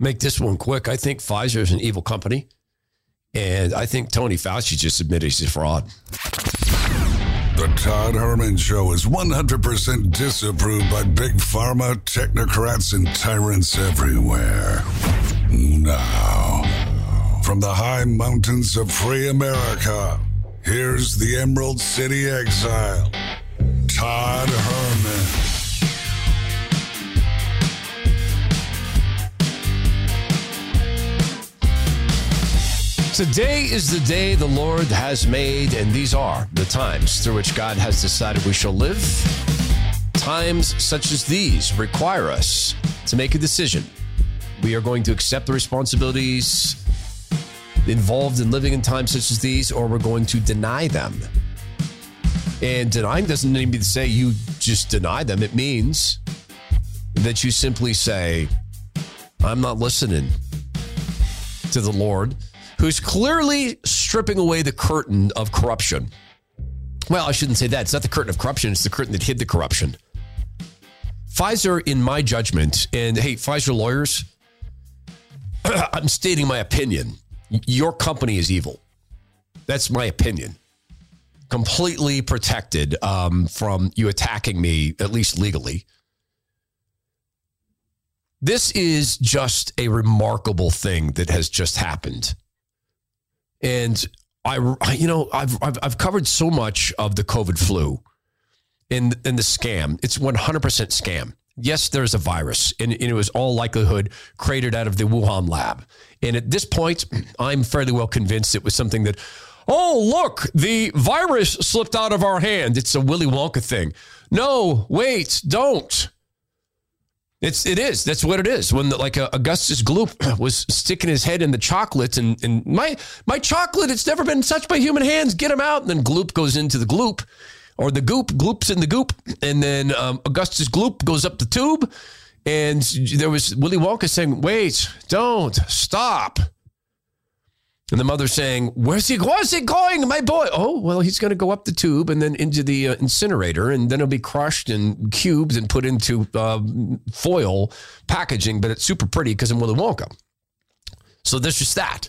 make this one quick. I think Pfizer is an evil company. And I think Tony Fauci just admitted he's a fraud. The Todd Herman Show is 100% disapproved by big pharma, technocrats, and tyrants everywhere. Now, from the high mountains of free America, here's the Emerald City exile, Todd Herman. Today is the day the Lord has made, and these are the times through which God has decided we shall live. Times such as these require us to make a decision. We are going to accept the responsibilities involved in living in times such as these, or we're going to deny them. And denying doesn't mean to say you just deny them, it means that you simply say, I'm not listening to the Lord who's clearly stripping away the curtain of corruption. Well, I shouldn't say that. It's not the curtain of corruption, it's the curtain that hid the corruption. Pfizer, in my judgment, and hey, Pfizer lawyers, I'm stating my opinion. Your company is evil. That's my opinion. Completely protected um, from you attacking me, at least legally. This is just a remarkable thing that has just happened. And I, you know, I've, I've, I've covered so much of the COVID flu and, and the scam. It's 100% scam. Yes, there's a virus, and, and it was all likelihood created out of the Wuhan lab. And at this point, I'm fairly well convinced it was something that, oh, look, the virus slipped out of our hand. It's a Willy Wonka thing. No, wait, don't. It's it is. That's what it is. When the, like uh, Augustus Gloop was sticking his head in the chocolate and and my my chocolate, it's never been touched by human hands. Get him out. And then Gloop goes into the gloop, or the goop. Gloop's in the goop, and then um, Augustus Gloop goes up the tube, and there was Willy Wonka saying, "Wait, don't stop." And the mother saying, Where's he, where's he going, my boy? Oh, well, he's going to go up the tube and then into the uh, incinerator, and then he'll be crushed in cubes and put into uh, foil packaging, but it's super pretty because I'm Willy Wonka. So there's just that.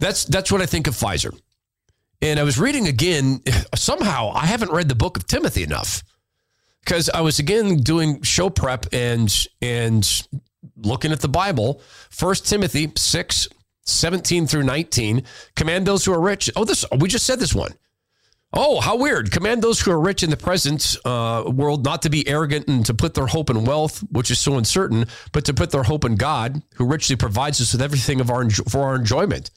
That's, that's what I think of Pfizer. And I was reading again, somehow I haven't read the book of Timothy enough because I was again doing show prep and, and looking at the Bible. First Timothy 6, 17 through 19. Command those who are rich. Oh, this we just said this one. Oh, how weird. Command those who are rich in the present uh, world not to be arrogant and to put their hope in wealth, which is so uncertain, but to put their hope in God, who richly provides us with everything of our, for our enjoyment.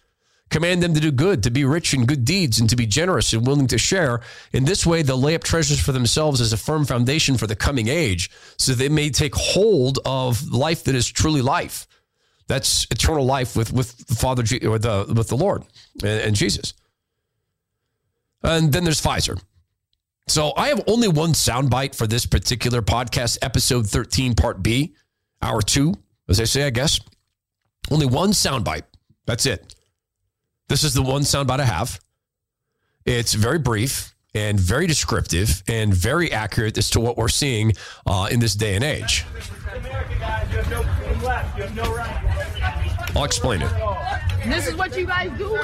Command them to do good, to be rich in good deeds, and to be generous and willing to share. In this way, they'll lay up treasures for themselves as a firm foundation for the coming age, so they may take hold of life that is truly life. That's eternal life with with Father G- or the with the Lord and, and Jesus. And then there's Pfizer. So I have only one soundbite for this particular podcast, episode 13, part B, hour two, as I say, I guess. Only one soundbite. That's it. This is the one soundbite I have. It's very brief and very descriptive and very accurate as to what we're seeing uh, in this day and age. I'll explain it. This is what you guys do. Did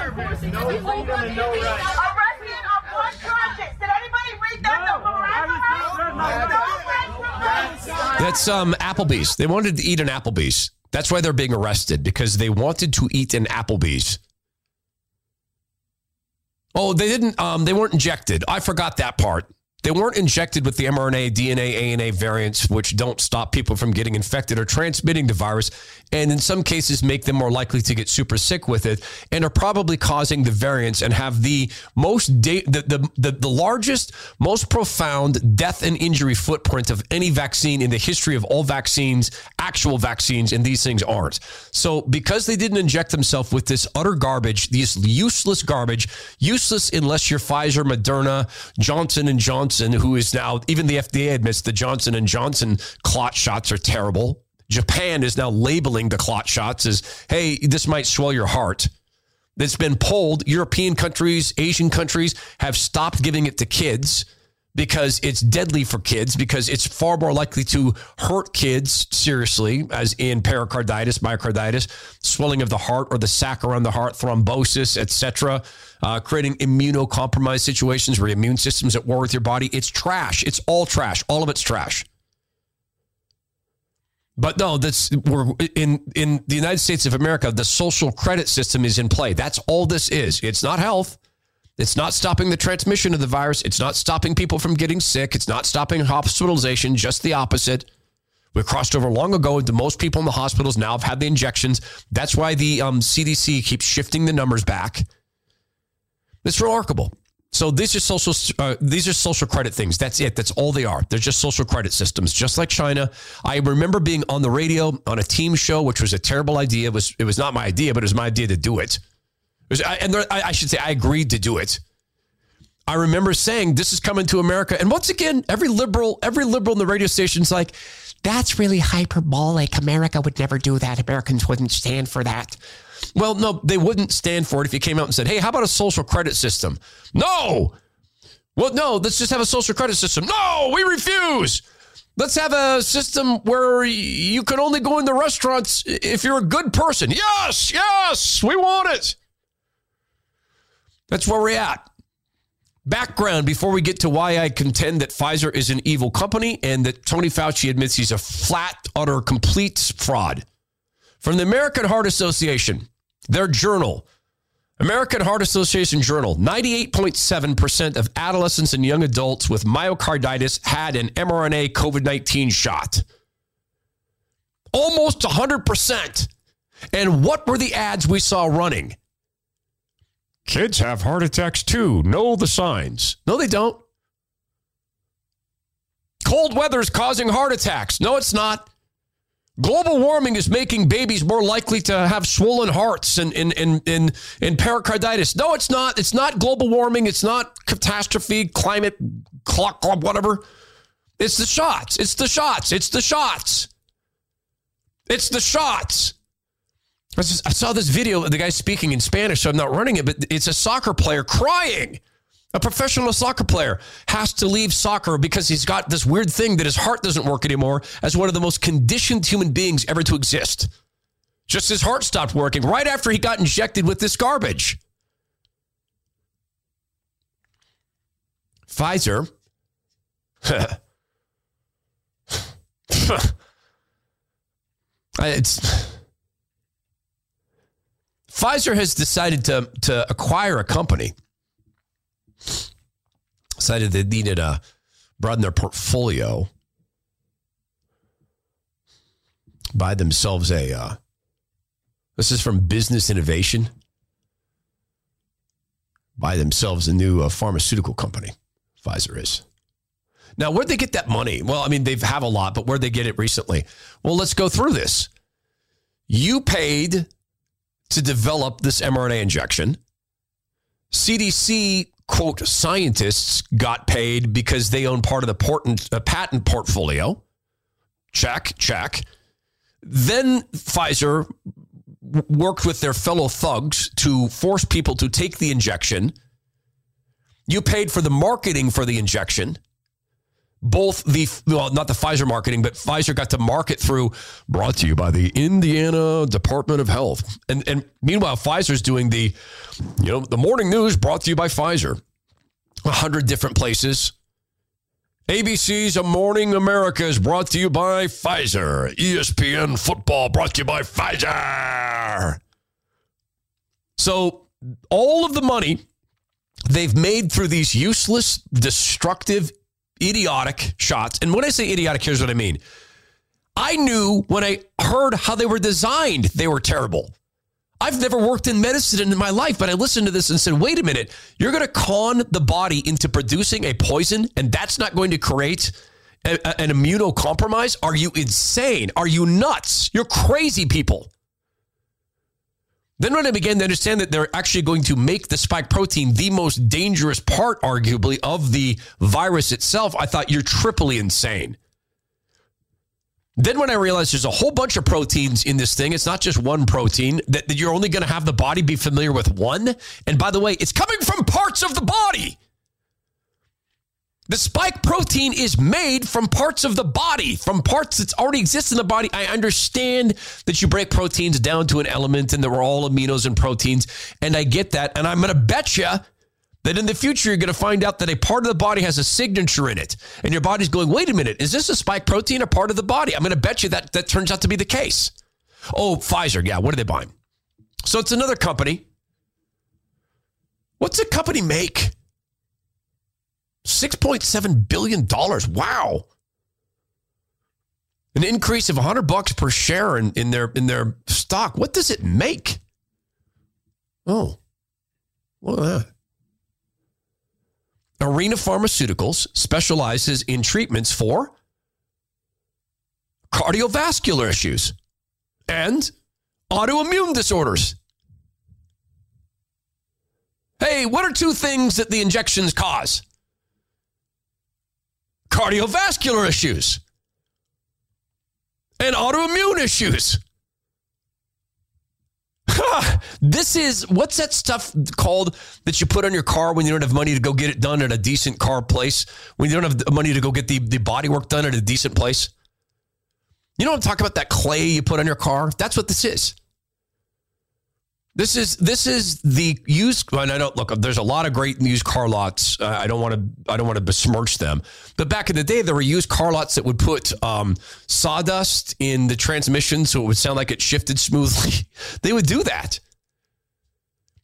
anybody read that That's um, Applebee's. They wanted to eat an Applebee's. That's why they're being arrested because they wanted to eat an Applebee's. Oh, they didn't. Um, they weren't injected. I forgot that part. They weren't injected with the mRNA, DNA, ANA variants, which don't stop people from getting infected or transmitting the virus, and in some cases make them more likely to get super sick with it, and are probably causing the variants and have the most da- the, the, the the largest, most profound death and injury footprint of any vaccine in the history of all vaccines, actual vaccines, and these things aren't. So because they didn't inject themselves with this utter garbage, this useless garbage, useless unless you're Pfizer, Moderna, Johnson and Johnson, who is now even the FDA admits the Johnson and Johnson clot shots are terrible. Japan is now labeling the clot shots as, "Hey, this might swell your heart." That's been polled. European countries, Asian countries have stopped giving it to kids because it's deadly for kids, because it's far more likely to hurt kids seriously, as in pericarditis, myocarditis, swelling of the heart or the sac around the heart, thrombosis, etc., uh, creating immunocompromised situations where your immune system's at war with your body. It's trash. It's all trash. All of it's trash. But no, that's we're in in the United States of America. The social credit system is in play. That's all this is. It's not health. It's not stopping the transmission of the virus. It's not stopping people from getting sick. It's not stopping hospitalization. Just the opposite. We crossed over long ago. The most people in the hospitals now have had the injections. That's why the um, CDC keeps shifting the numbers back. It's remarkable. So these are social uh, these are social credit things. That's it. That's all they are. They're just social credit systems, just like China. I remember being on the radio on a team show, which was a terrible idea. It was it was not my idea, but it was my idea to do it. it was, I, and there, I, I should say I agreed to do it. I remember saying this is coming to America, and once again, every liberal, every liberal in the radio station's like, "That's really hyperbolic. America would never do that. Americans wouldn't stand for that." Well, no, they wouldn't stand for it if you came out and said, hey, how about a social credit system? No. Well, no, let's just have a social credit system. No, we refuse. Let's have a system where you can only go into restaurants if you're a good person. Yes, yes, we want it. That's where we're at. Background before we get to why I contend that Pfizer is an evil company and that Tony Fauci admits he's a flat, utter, complete fraud. From the American Heart Association, their journal, American Heart Association Journal 98.7% of adolescents and young adults with myocarditis had an mRNA COVID 19 shot. Almost 100%. And what were the ads we saw running? Kids have heart attacks too. Know the signs. No, they don't. Cold weather is causing heart attacks. No, it's not. Global warming is making babies more likely to have swollen hearts and, and, and, and, and pericarditis. No, it's not. It's not global warming. It's not catastrophe, climate, clock, whatever. It's the shots. It's the shots. It's the shots. It's the shots. I saw this video of the guy speaking in Spanish, so I'm not running it, but it's a soccer player crying a professional soccer player has to leave soccer because he's got this weird thing that his heart doesn't work anymore as one of the most conditioned human beings ever to exist. Just his heart stopped working right after he got injected with this garbage. Pfizer. it's Pfizer has decided to, to acquire a company decided they needed to broaden their portfolio, buy themselves a. Uh, this is from Business Innovation. Buy themselves a new uh, pharmaceutical company. Pfizer is. Now, where'd they get that money? Well, I mean, they have a lot, but where'd they get it recently? Well, let's go through this. You paid to develop this mRNA injection. CDC quote scientists got paid because they own part of the uh, patent portfolio. Check, check. Then Pfizer worked with their fellow thugs to force people to take the injection. You paid for the marketing for the injection. Both the, well, not the Pfizer marketing, but Pfizer got to market through brought to you by the Indiana Department of Health. And, and meanwhile, Pfizer's doing the, you know, the morning news brought to you by Pfizer. A hundred different places. ABC's A Morning America is brought to you by Pfizer. ESPN football brought to you by Pfizer. So, all of the money they've made through these useless, destructive, idiotic shots. And when I say idiotic, here's what I mean. I knew when I heard how they were designed, they were terrible. I've never worked in medicine in my life, but I listened to this and said, wait a minute, you're going to con the body into producing a poison, and that's not going to create a, a, an immunocompromise? Are you insane? Are you nuts? You're crazy people. Then, when I began to understand that they're actually going to make the spike protein the most dangerous part, arguably, of the virus itself, I thought you're triply insane. Then when I realized there's a whole bunch of proteins in this thing, it's not just one protein, that, you're only going to have the body be familiar with one. And by the way, it's coming from parts of the body. The spike protein is made from parts of the body, from parts that already exist in the body. I understand that you break proteins down to an element and there are all aminos and proteins, and I get that. And I'm going to bet you that in the future you're going to find out that a part of the body has a signature in it, and your body's going, wait a minute, is this a spike protein or part of the body? I'm going to bet you that that turns out to be the case. Oh, Pfizer, yeah, what are they buying? So it's another company. What's a company make? $6.7 billion. Wow. An increase of 100 bucks per share in, in their in their stock. What does it make? Oh. What that? Arena Pharmaceuticals specializes in treatments for cardiovascular issues and autoimmune disorders. Hey, what are two things that the injections cause? Cardiovascular issues and autoimmune issues. this is what's that stuff called that you put on your car when you don't have money to go get it done at a decent car place? When you don't have money to go get the, the body work done at a decent place? You know what I'm talking about? That clay you put on your car? That's what this is. This is this is the used. And I don't look. There's a lot of great used car lots. Uh, I don't want to. I don't want to besmirch them. But back in the day, there were used car lots that would put um, sawdust in the transmission so it would sound like it shifted smoothly. they would do that,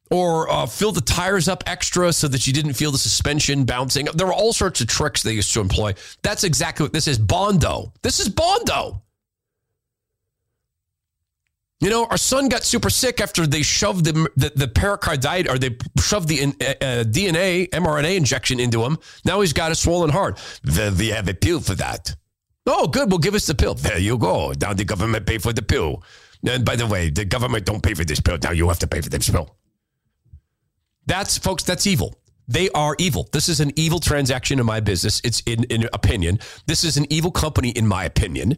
or uh, fill the tires up extra so that you didn't feel the suspension bouncing. There were all sorts of tricks they used to employ. That's exactly what this is. Bondo. This is Bondo. You know, our son got super sick after they shoved the the, the pericarditis or they shoved the uh, uh DNA mRNA injection into him. Now he's got a swollen heart. Well, we have a pill for that. Oh, good. Well, give us the pill. There you go. Now the government pay for the pill. And by the way, the government don't pay for this pill. Now you have to pay for this pill. That's folks. That's evil. They are evil. This is an evil transaction in my business. It's in, in opinion. This is an evil company in my opinion.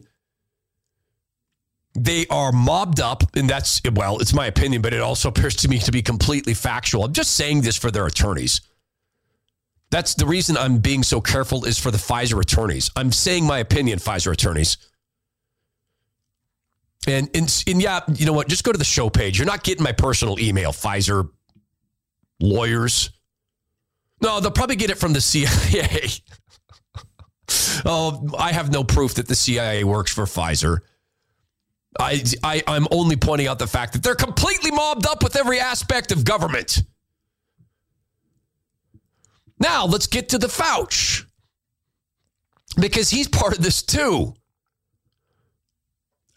They are mobbed up, and that's, well, it's my opinion, but it also appears to me to be completely factual. I'm just saying this for their attorneys. That's the reason I'm being so careful is for the Pfizer attorneys. I'm saying my opinion, Pfizer attorneys. And, and, and yeah, you know what? Just go to the show page. You're not getting my personal email, Pfizer lawyers. No, they'll probably get it from the CIA. oh, I have no proof that the CIA works for Pfizer. I, I, I'm only pointing out the fact that they're completely mobbed up with every aspect of government. Now, let's get to the Fauch because he's part of this too.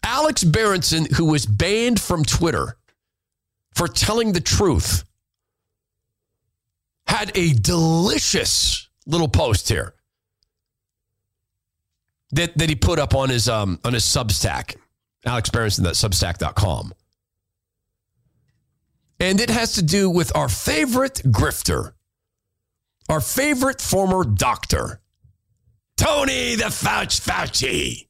Alex Berenson, who was banned from Twitter for telling the truth, had a delicious little post here that, that he put up on his um, on his Substack. Alex Berenson, that substack.com. And it has to do with our favorite grifter, our favorite former doctor, Tony the Fauci Fauci.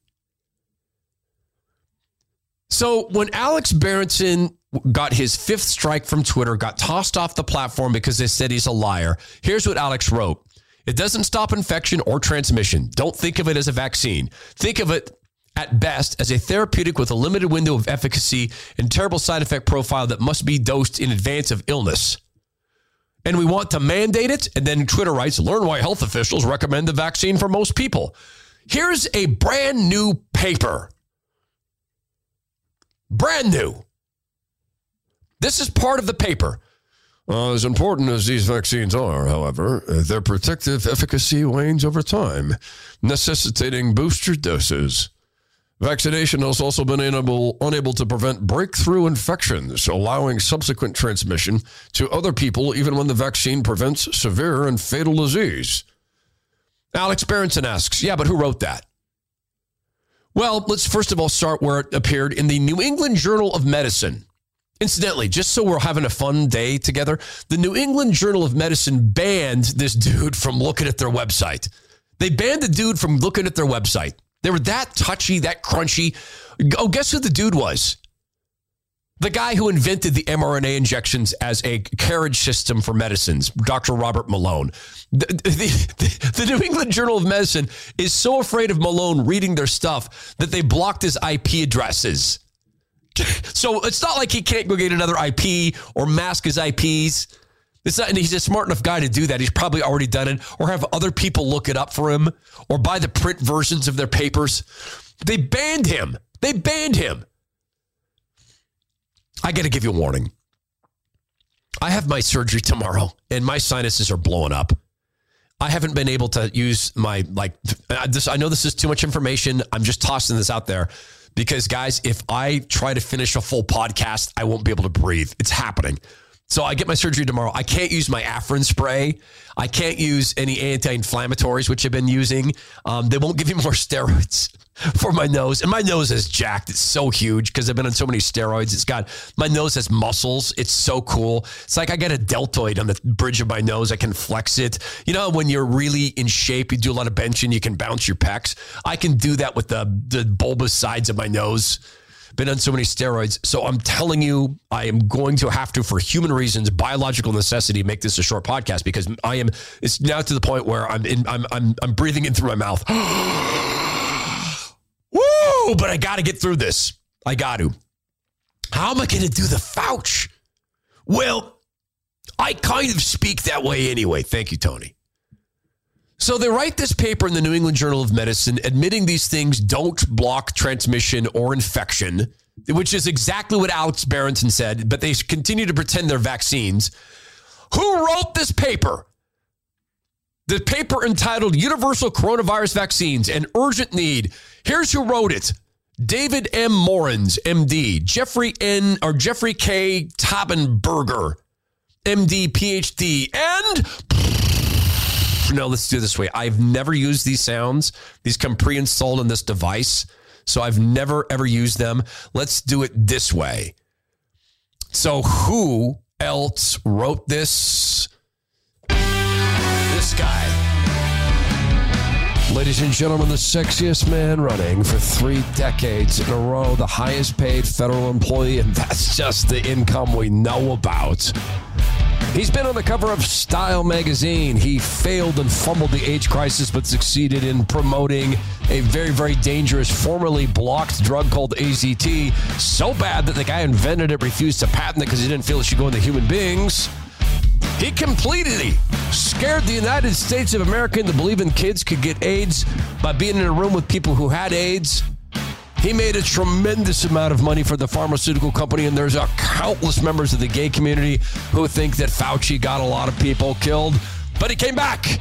So when Alex Berenson got his fifth strike from Twitter, got tossed off the platform because they said he's a liar, here's what Alex wrote. It doesn't stop infection or transmission. Don't think of it as a vaccine. Think of it at best as a therapeutic with a limited window of efficacy and terrible side effect profile that must be dosed in advance of illness. And we want to mandate it. And then Twitter writes, learn why health officials recommend the vaccine for most people. Here's a brand new paper. Brand new. This is part of the paper. Uh, as important as these vaccines are, however, their protective efficacy wanes over time, necessitating booster doses. Vaccination has also been unable, unable to prevent breakthrough infections, allowing subsequent transmission to other people even when the vaccine prevents severe and fatal disease. Alex Berenson asks, yeah, but who wrote that? Well, let's first of all start where it appeared in the New England Journal of Medicine. Incidentally, just so we're having a fun day together, the New England Journal of Medicine banned this dude from looking at their website. They banned the dude from looking at their website. They were that touchy, that crunchy. Oh, guess who the dude was? The guy who invented the mRNA injections as a carriage system for medicines, Dr. Robert Malone. The, the, the, New England Journal of Medicine is so afraid of Malone reading their stuff that they blocked his IP addresses. So it's not like he can't go get another IP or mask his IPs. He's a smart enough guy to do that. He's probably already done it, or have other people look it up for him, or buy the print versions of their papers. They banned him. They banned him. I got to give you a warning. I have my surgery tomorrow, and my sinuses are blowing up. I haven't been able to use my like this. I know this is too much information. I'm just tossing this out there because, guys, if I try to finish a full podcast, I won't be able to breathe. It's happening. So I get my surgery tomorrow. I can't use my Afrin spray. I can't use any anti-inflammatories, which I've been using. Um, they won't give me more steroids for my nose, and my nose is jacked. It's so huge because I've been on so many steroids. It's got my nose has muscles. It's so cool. It's like I got a deltoid on the bridge of my nose. I can flex it. You know when you're really in shape, you do a lot of benching, you can bounce your pecs. I can do that with the the bulbous sides of my nose been on so many steroids. So I'm telling you, I am going to have to, for human reasons, biological necessity, make this a short podcast because I am. It's now to the point where I'm in. I'm I'm I'm breathing in through my mouth. Woo! But I got to get through this. I got to. How am I going to do the Fouch? Well, I kind of speak that way anyway. Thank you, Tony. So they write this paper in the New England Journal of Medicine admitting these things don't block transmission or infection, which is exactly what Alex Berenson said, but they continue to pretend they're vaccines. Who wrote this paper? The paper entitled Universal Coronavirus Vaccines An Urgent Need. Here's who wrote it. David M. Morens, MD, Jeffrey N. or Jeffrey K. Taubenberger, MD, PhD, and no, let's do this way. I've never used these sounds. These come pre-installed in this device. So I've never ever used them. Let's do it this way. So who else wrote this? This guy. Ladies and gentlemen, the sexiest man running for three decades in a row, the highest paid federal employee, and that's just the income we know about. He's been on the cover of Style magazine. He failed and fumbled the AIDS crisis, but succeeded in promoting a very, very dangerous, formerly blocked drug called AZT. So bad that the guy invented it refused to patent it because he didn't feel it should go into human beings. He completely scared the United States of America into believing kids could get AIDS by being in a room with people who had AIDS. He made a tremendous amount of money for the pharmaceutical company, and there's a countless members of the gay community who think that Fauci got a lot of people killed. But he came back,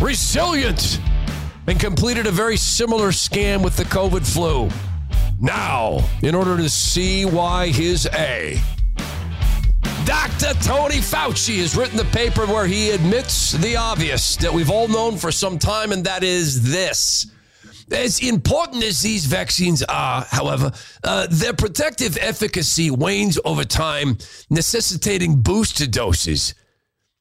resilient, and completed a very similar scam with the COVID flu. Now, in order to see why his A, Dr. Tony Fauci has written the paper where he admits the obvious that we've all known for some time, and that is this. As important as these vaccines are, however, uh, their protective efficacy wanes over time, necessitating booster doses.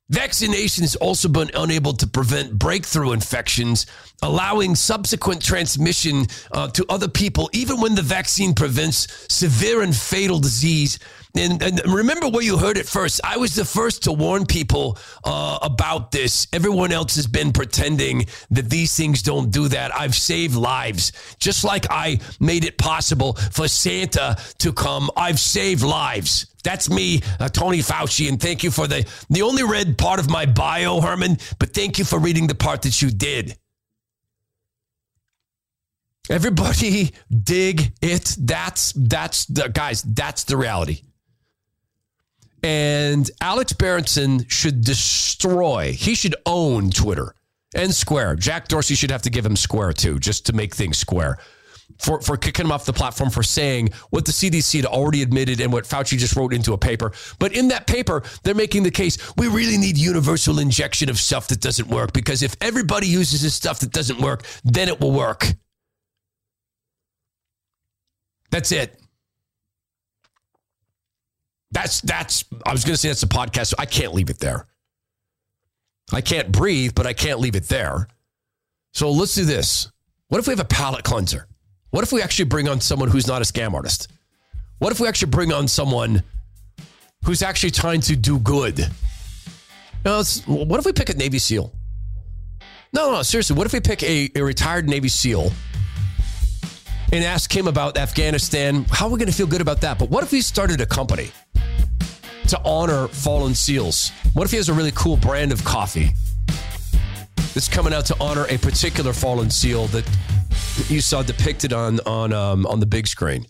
Vaccination has also been unable to prevent breakthrough infections, allowing subsequent transmission uh, to other people, even when the vaccine prevents severe and fatal disease and, and, remember where you heard it first. I was the first to warn people uh, about this. Everyone else has been pretending that these things don't do that. I've saved lives. Just like I made it possible for Santa to come, I've saved lives. That's me, uh, Tony Fauci, and thank you for the the only read part of my bio, Herman, but thank you for reading the part that you did. Everybody dig it. That's that's the guys, that's the reality. And Alex Berenson should destroy, he should own Twitter and Square. Jack Dorsey should have to give him Square too, just to make things square. For, for kicking him off the platform for saying what the CDC had already admitted and what Fauci just wrote into a paper. But in that paper, they're making the case we really need universal injection of stuff that doesn't work because if everybody uses this stuff that doesn't work, then it will work. That's it. That's that's I was going to say that's a podcast. I can't leave it there. I can't breathe, but I can't leave it there. So let's do this. What if we have a palate cleanser? What if we actually bring on someone who's not a scam artist? What if we actually bring on someone who's actually trying to do good? No, what if we pick a Navy SEAL? No, no, seriously. What if we pick a, a retired Navy SEAL and ask him about Afghanistan? How are we going to feel good about that? But what if we started a company to honor fallen SEALs? What if he has a really cool brand of coffee that's coming out to honor a particular fallen SEAL that you saw depicted on on um, on the big screen,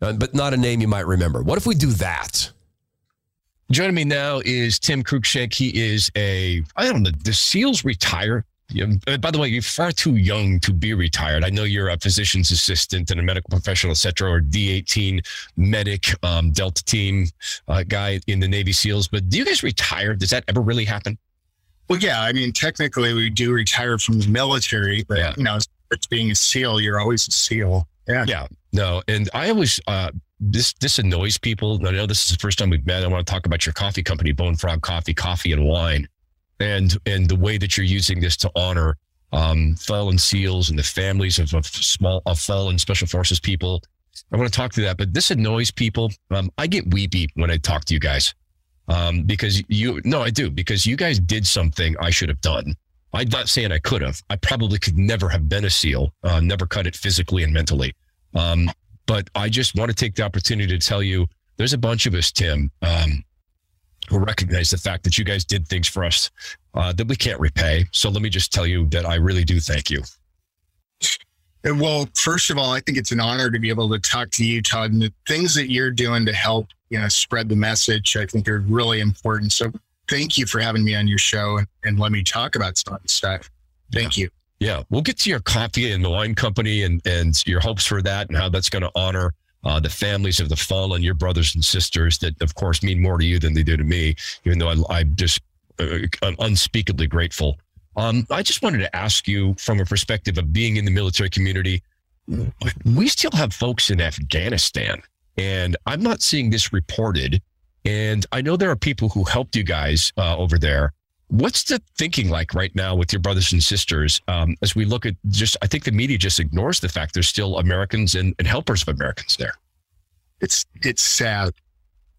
uh, but not a name you might remember? What if we do that? Joining me now is Tim Cruikshank. He is a, I don't know, the SEALs retire. Uh, by the way, you're far too young to be retired. I know you're a physician's assistant and a medical professional, et cetera, or D18 medic, um, Delta team uh, guy in the Navy SEALs. But do you guys retire? Does that ever really happen? Well, yeah. I mean, technically, we do retire from the military, but yeah. you know, it's being a SEAL, you're always a SEAL. Yeah. Yeah. No, and I always uh, this this annoys people. I know this is the first time we've met. I want to talk about your coffee company, Bone Frog Coffee, Coffee and Wine, and and the way that you're using this to honor um, fallen SEALs and the families of, of small of fallen special forces people. I want to talk to that, but this annoys people. Um, I get weepy when I talk to you guys um, because you no, I do because you guys did something I should have done. I'm not saying I could have. I probably could never have been a SEAL, uh, never cut it physically and mentally. Um, but I just want to take the opportunity to tell you there's a bunch of us, Tim, um, who recognize the fact that you guys did things for us uh, that we can't repay. So let me just tell you that I really do thank you. Well, first of all, I think it's an honor to be able to talk to you, Todd, and the things that you're doing to help, you know, spread the message, I think are really important. So thank you for having me on your show and, and let me talk about some stuff. Thank yeah. you. Yeah, we'll get to your coffee and the wine company and and your hopes for that and how that's going to honor uh, the families of the fallen, your brothers and sisters that, of course, mean more to you than they do to me. Even though I, am just uh, unspeakably grateful. Um, I just wanted to ask you, from a perspective of being in the military community, we still have folks in Afghanistan, and I'm not seeing this reported. And I know there are people who helped you guys uh, over there. What's the thinking like right now with your brothers and sisters um, as we look at just, I think the media just ignores the fact there's still Americans and, and helpers of Americans there. It's, it's sad.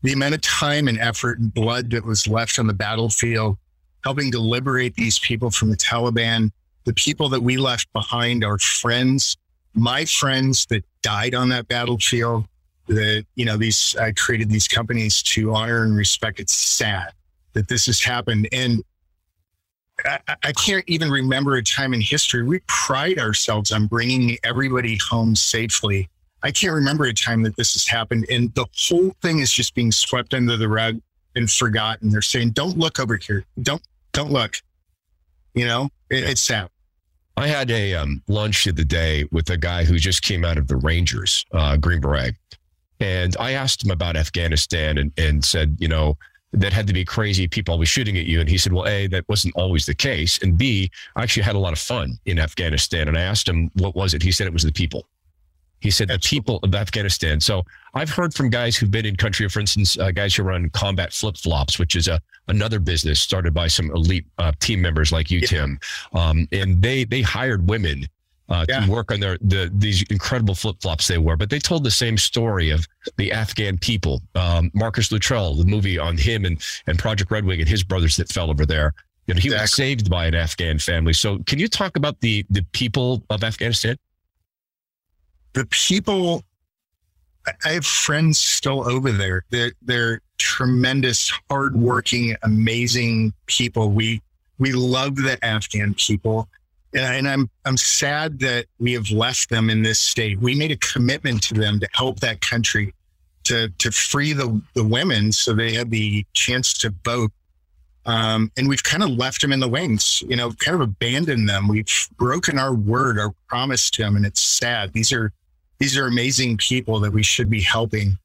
The amount of time and effort and blood that was left on the battlefield, helping to liberate these people from the Taliban, the people that we left behind are friends, my friends that died on that battlefield, that, you know, these, I created these companies to honor and respect. It's sad that this has happened. And I, I can't even remember a time in history. We pride ourselves on bringing everybody home safely. I can't remember a time that this has happened. And the whole thing is just being swept under the rug and forgotten. They're saying, don't look over here. Don't, don't look. You know, it, it's sad. I had a um, lunch the other day with a guy who just came out of the Rangers, uh, Green Beret. And I asked him about Afghanistan and, and said, you know, that had to be crazy people always shooting at you. And he said, well, A, that wasn't always the case. And B, I actually had a lot of fun in Afghanistan. And I asked him, what was it? He said it was the people. He said the people of Afghanistan. So I've heard from guys who've been in country, for instance, uh, guys who run combat flip flops, which is a another business started by some elite uh, team members like you, yeah. Tim. Um, and they they hired women uh, yeah. to work on their the, these incredible flip flops they wore. But they told the same story of the Afghan people. Um, Marcus Luttrell, the movie on him and and Project Redwing and his brothers that fell over there. You know, he exactly. was saved by an Afghan family. So, can you talk about the the people of Afghanistan? The people. I have friends still over there. They're they're tremendous, hardworking, amazing people. We we love the Afghan people and I'm I'm sad that we have left them in this state. We made a commitment to them to help that country to to free the the women so they had the chance to vote. Um, and we've kind of left them in the wings, you know, kind of abandoned them. We've broken our word, our promise to them, and it's sad. These are these are amazing people that we should be helping.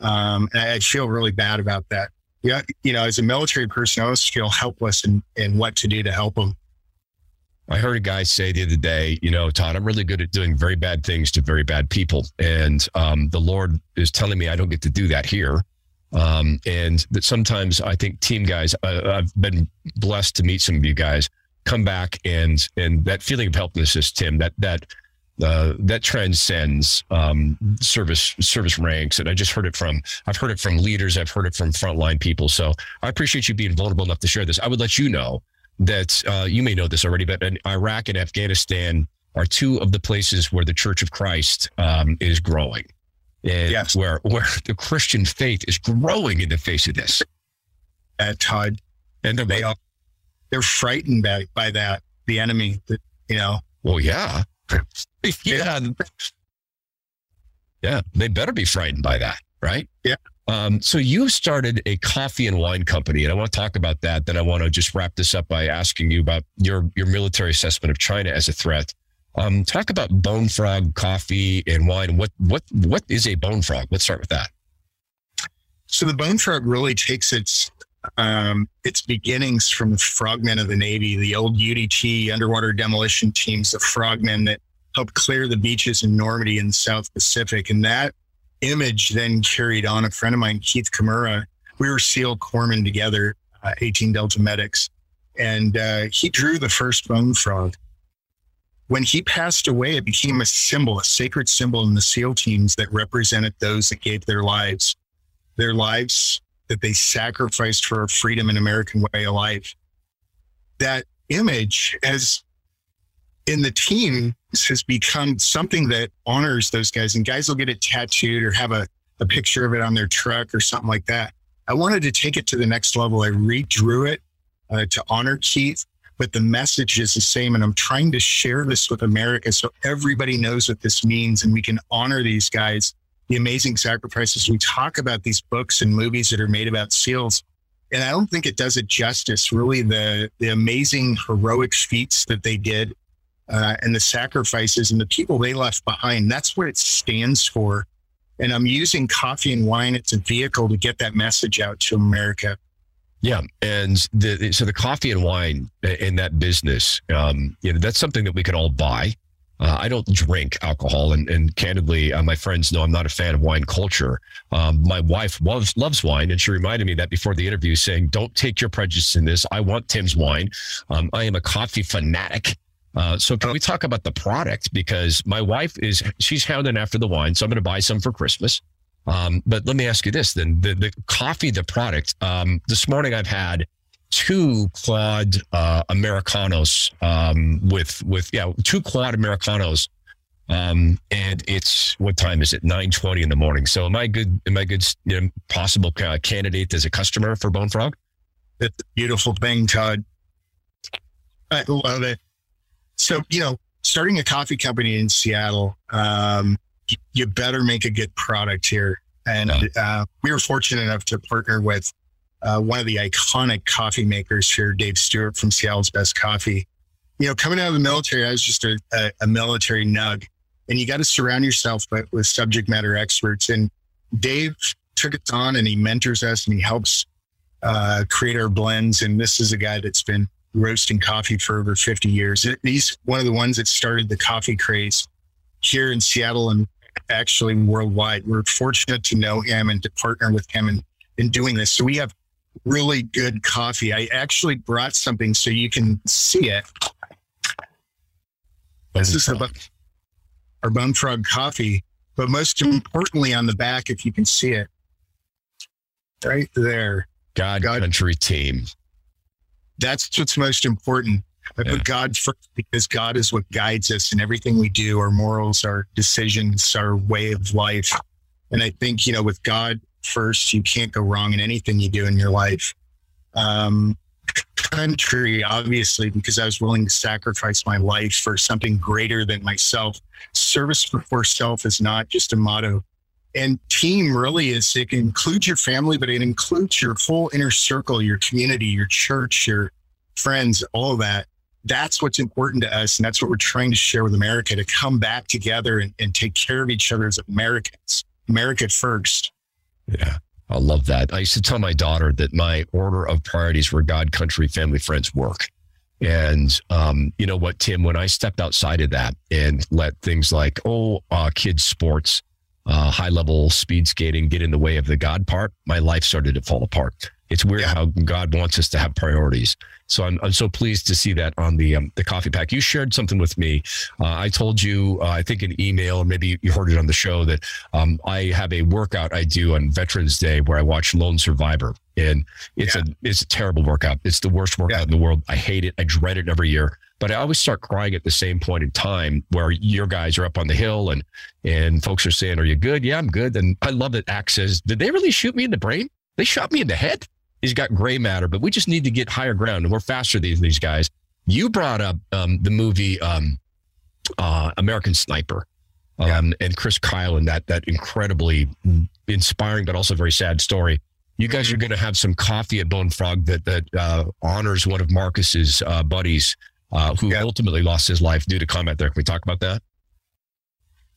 Um, and I feel really bad about that. Yeah, you know, as a military person, I always feel helpless in, in what to do to help them. I heard a guy say the other day, you know, Todd, I'm really good at doing very bad things to very bad people. And um, the Lord is telling me I don't get to do that here. Um, and that sometimes I think team guys, I've been blessed to meet some of you guys come back and, and that feeling of helplessness, Tim, that, that, uh, that transcends um, service service ranks, and I just heard it from I've heard it from leaders, I've heard it from frontline people. So I appreciate you being vulnerable enough to share this. I would let you know that uh, you may know this already, but in Iraq and Afghanistan are two of the places where the Church of Christ um, is growing, and Yes. where where the Christian faith is growing in the face of this. At Todd, And they're they all they're frightened by by that the enemy. That you know, Well, yeah. yeah. Yeah. They better be frightened by that, right? Yeah. Um, so you started a coffee and wine company, and I want to talk about that. Then I want to just wrap this up by asking you about your your military assessment of China as a threat. Um, talk about Bone Frog coffee and wine. What what what is a bone frog? Let's start with that. So the bone frog really takes its um, its beginnings from the frogmen of the Navy, the old UDT underwater demolition teams, the frogmen that helped clear the beaches in Normandy in the South Pacific. And that image then carried on. A friend of mine, Keith Kimura, we were SEAL corpsmen together, uh, 18 Delta medics, and uh, he drew the first bone frog. When he passed away, it became a symbol, a sacred symbol in the SEAL teams that represented those that gave their lives their lives that they sacrificed for freedom and American way of life. That image as in the team has become something that honors those guys and guys will get it tattooed or have a, a picture of it on their truck or something like that. I wanted to take it to the next level. I redrew it uh, to honor Keith, but the message is the same. And I'm trying to share this with America so everybody knows what this means and we can honor these guys the amazing sacrifices. We talk about these books and movies that are made about SEALs, and I don't think it does it justice. Really, the the amazing heroic feats that they did, uh, and the sacrifices and the people they left behind. That's what it stands for. And I'm using coffee and wine as a vehicle to get that message out to America. Yeah, and the so the coffee and wine in that business, um, you know, that's something that we can all buy. Uh, I don't drink alcohol, and, and candidly, uh, my friends know I'm not a fan of wine culture. Um, my wife loves loves wine, and she reminded me that before the interview, saying, "Don't take your prejudice in this. I want Tim's wine. Um, I am a coffee fanatic." Uh, so can we talk about the product? Because my wife is she's hounding after the wine, so I'm going to buy some for Christmas. Um, but let me ask you this: then the the coffee, the product. Um, this morning I've had two quad uh, Americanos um, with with yeah two quad Americanos, um, and it's what time is it? Nine twenty in the morning. So am I good? Am I good? You know, possible uh, candidate as a customer for Bone Frog? It's a beautiful thing, Todd. I love it. So, you know, starting a coffee company in Seattle, um, you better make a good product here. And uh, we were fortunate enough to partner with uh, one of the iconic coffee makers here, Dave Stewart from Seattle's Best Coffee. You know, coming out of the military, I was just a, a, a military nug, and you got to surround yourself with, with subject matter experts. And Dave took it on, and he mentors us, and he helps uh, create our blends. And this is a guy that's been roasting coffee for over 50 years. He's one of the ones that started the coffee craze here in Seattle and actually worldwide. We're fortunate to know him and to partner with him in, in doing this. So we have really good coffee. I actually brought something so you can see it. This is about our Bone Frog coffee, but most importantly on the back, if you can see it, right there. God, God. country team. That's what's most important. I Yeah. put God first because God is what guides us in everything we do, our morals, our decisions, our way of life. And I think, you know, with God first, you can't go wrong in anything you do in your life. Um, country, obviously, because I was willing to sacrifice my life for something greater than myself. Service before self is not just a motto. And team really is, it includes your family, but it includes your whole inner circle, your community, your church, your friends, all that. That's what's important to us. And that's what we're trying to share with America to come back together and, and take care of each other as Americans. America first. Yeah. I love that. I used to tell my daughter that my order of priorities were God, country, family, friends, work. And um, you know what, Tim, when I stepped outside of that and let things like, oh, uh, kids' sports, uh, high level speed skating get in the way of the God part, my life started to fall apart. It's weird yeah. how God wants us to have priorities. So I'm, I'm so pleased to see that on the um, the coffee pack. You shared something with me. Uh, I told you, uh, I think an email, or maybe you heard it on the show, that um, I have a workout I do on Veterans Day where I watch Lone Survivor, and it's yeah. a it's a terrible workout. It's the worst workout yeah. in the world. I hate it. I dread it every year. But I always start crying at the same point in time where your guys are up on the hill and and folks are saying, "Are you good?" Yeah, I'm good. And I love that Axe says, "Did they really shoot me in the brain? They shot me in the head." He's got gray matter, but we just need to get higher ground, and we're faster than these guys. You brought up um, the movie um, uh, American Sniper. Um, and Chris Kyle and that that incredibly inspiring but also very sad story. You guys are going to have some coffee at Bone Frog that that uh, honors one of Marcus's uh, buddies uh, who yeah. ultimately lost his life due to combat there. Can we talk about that?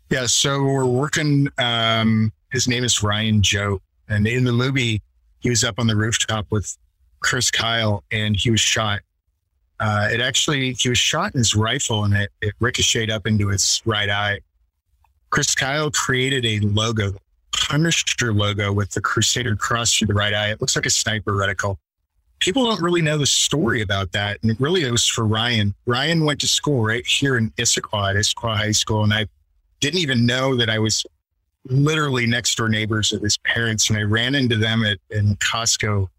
Yeah, so we're working. Um, his name is Ryan Job, and in the movie, he was up on the rooftop with Chris Kyle and he was shot. Uh, it actually, he was shot in his rifle and it, it ricocheted up into his right eye. Chris Kyle created a logo, Punisher logo with the Crusader cross through the right eye. It looks like a sniper reticle. People don't really know the story about that. And really, it really was for Ryan. Ryan went to school right here in Issaquah at Issaquah High School. And I didn't even know that I was literally next door neighbors of his parents, and I ran into them at in Costco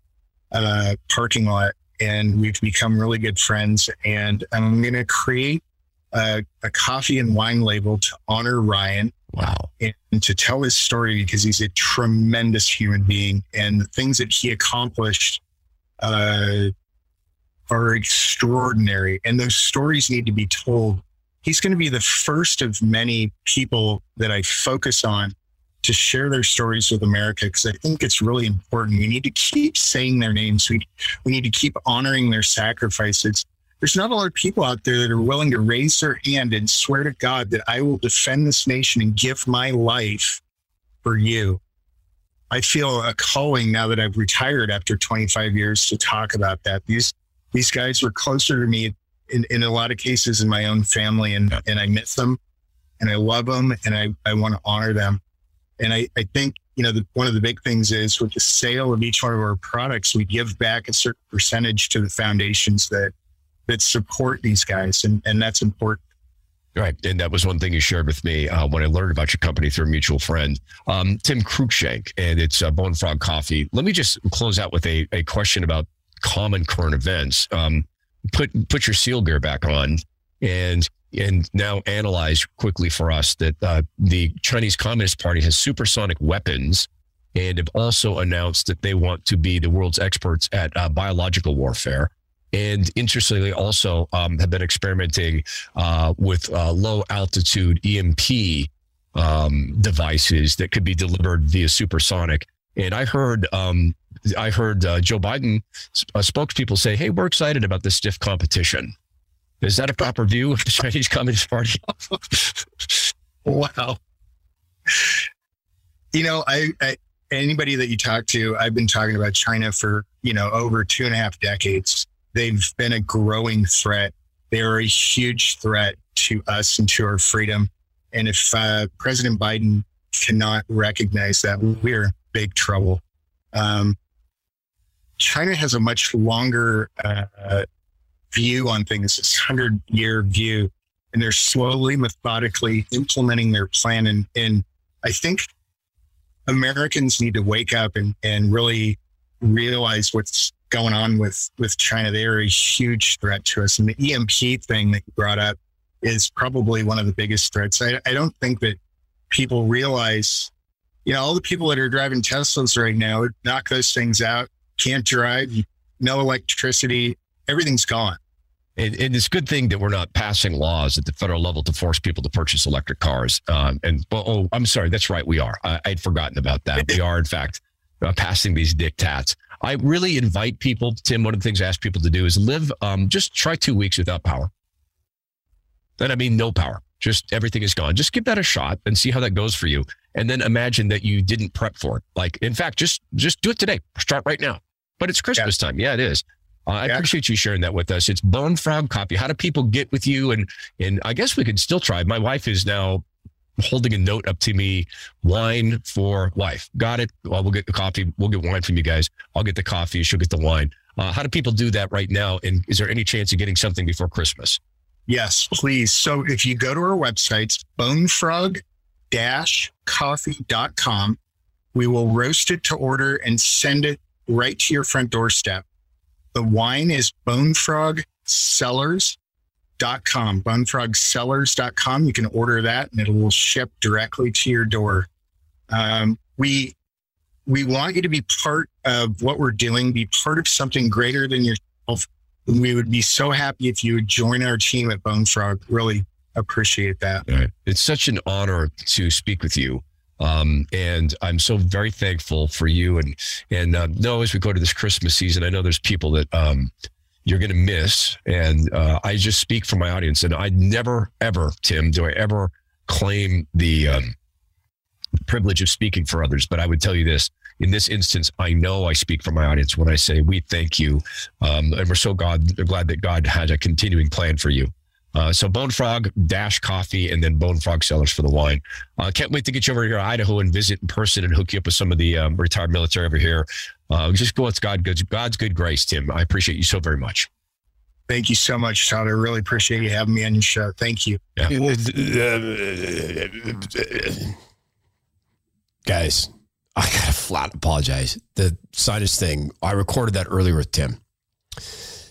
uh, parking lot, and we've become really good friends. And I'm going to create a, a, coffee and wine label to honor Ryan. Wow. And to tell his story because he's a tremendous human being and the things that he accomplished uh, are extraordinary. And those stories need to be told he's going to be the first of many people that I focus on to share their stories with America because I think it's really important. We need to keep saying their names. We, we need to keep honoring their sacrifices. There's not a lot of people out there that are willing to raise their hand and swear to God that I will defend this nation and give my life for you. I feel a calling now that I've retired after 25 years to talk about that. These these guys were closer to me in, in a lot of cases in my own family and, and I miss them and I love them and I, I want to honor them. And I, I think, you know, the, one of the big things is with the sale of each one of our products, we give back a certain percentage to the foundations that, that support these guys. And, and that's important. Right. And that was one thing you shared with me uh, when I learned about your company through a mutual friend, um, Tim Cruikshank, and it's uh, Bone Frog Coffee. Let me just close out with a, a question about common current events. Um, put put your seal gear back on and and now analyze quickly for us that uh, the Chinese Communist Party has supersonic weapons and have also announced that they want to be the world's experts at uh, biological warfare. And interestingly, also um, have been experimenting uh, with uh, low altitude EMP um, devices that could be delivered via supersonic. And I heard um, I heard uh, Joe Biden uh, spokespeople say, "Hey, we're excited about this stiff competition." Is that a proper view of the Chinese Communist Party? wow. You know, I, I anybody that you talk to, I've been talking about China for you know over two and a half decades. They've been a growing threat. They are a huge threat to us and to our freedom. And if uh, President Biden cannot recognize that, we're in big trouble. Um, China has a much longer uh, view on things, this hundred year view, and they're slowly, methodically implementing their plan. And, and I think Americans need to wake up and, and really realize what's going on with, with China. They are a huge threat to us. And the EMP thing that you brought up is probably one of the biggest threats. I, I don't think that people realize, you know, all the people that are driving Teslas right now knock those things out can't drive, no electricity, everything's gone. And, it's a good thing that we're not passing laws at the federal level to force people to purchase electric cars. Um, and oh, I'm sorry, that's right, we are. I, would forgotten about that. We are, in fact, uh, passing these diktats. I really invite people, Tim. One of the things I ask people to do is live. Um, just try two weeks without power. Then I mean no power. Just everything is gone. Just give that a shot and see how that goes for you. And then imagine that you didn't prep for it. Like, in fact, just just do it today. Start right now. But it's Christmas yeah. time. Yeah, it is. Uh, I yeah. appreciate you sharing that with us. It's Bone Frog Coffee. How do people get with you? And and I guess we could still try. My wife is now holding a note up to me, wine for wife. Got it. Well, we'll get the coffee. We'll get wine from you guys. I'll get the coffee. She'll get the wine. Uh, how do people do that right now? And is there any chance of getting something before Christmas? Yes, please. So if you go to our website, bonefrog coffee.com, we will roast it to order and send it right to your front doorstep. The wine is bonefrogcellars.com, bonefrogcellars.com. You can order that and it will ship directly to your door. Um, we we want you to be part of what we're doing, be part of something greater than yourself. We would be so happy if you would join our team at Bone Frog. Really appreciate that. Right. It's such an honor to speak with you. Um, and I'm so very thankful for you. And and uh, no, as we go to this Christmas season, I know there's people that um, you're going to miss, and uh, I just speak for my audience. And I never, ever, Tim, do I ever claim the um, privilege of speaking for others. But I would tell you this: in this instance, I know I speak for my audience when I say we thank you, um, and we're so God glad that God had a continuing plan for you. Uh, so Bone Frog Dash Coffee and then Bone Frog Cellars for the wine. Uh, can't wait to get you over here to Idaho and visit in person and hook you up with some of the um, retired military over here. Uh, just go with God, God's good grace, Tim. I appreciate you so very much. Thank you so much, Todd. I really appreciate you having me on your show. Thank you. Yeah. Guys, I gotta flat apologize. The sinus thing, I recorded that earlier with Tim.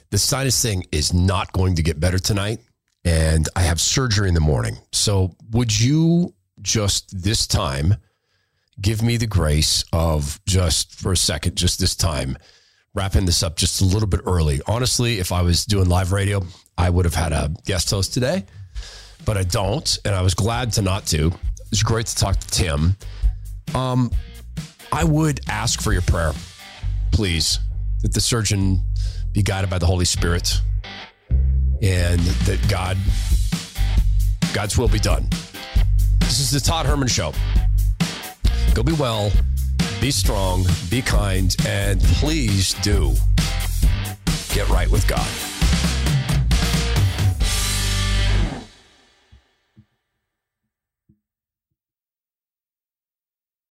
The sinus thing is not going to get better tonight and I have surgery in the morning. So, would you just this time give me the grace of just for a second, just this time, wrapping this up just a little bit early? Honestly, if I was doing live radio, I would have had a guest host today, but I don't. And I was glad to not to. It's great to talk to Tim. Um, I would ask for your prayer, please, that the surgeon be guided by the Holy Spirit and that God, God's will be done. This is the Todd Herman Show. Go be well, be strong, be kind, and please do get right with God.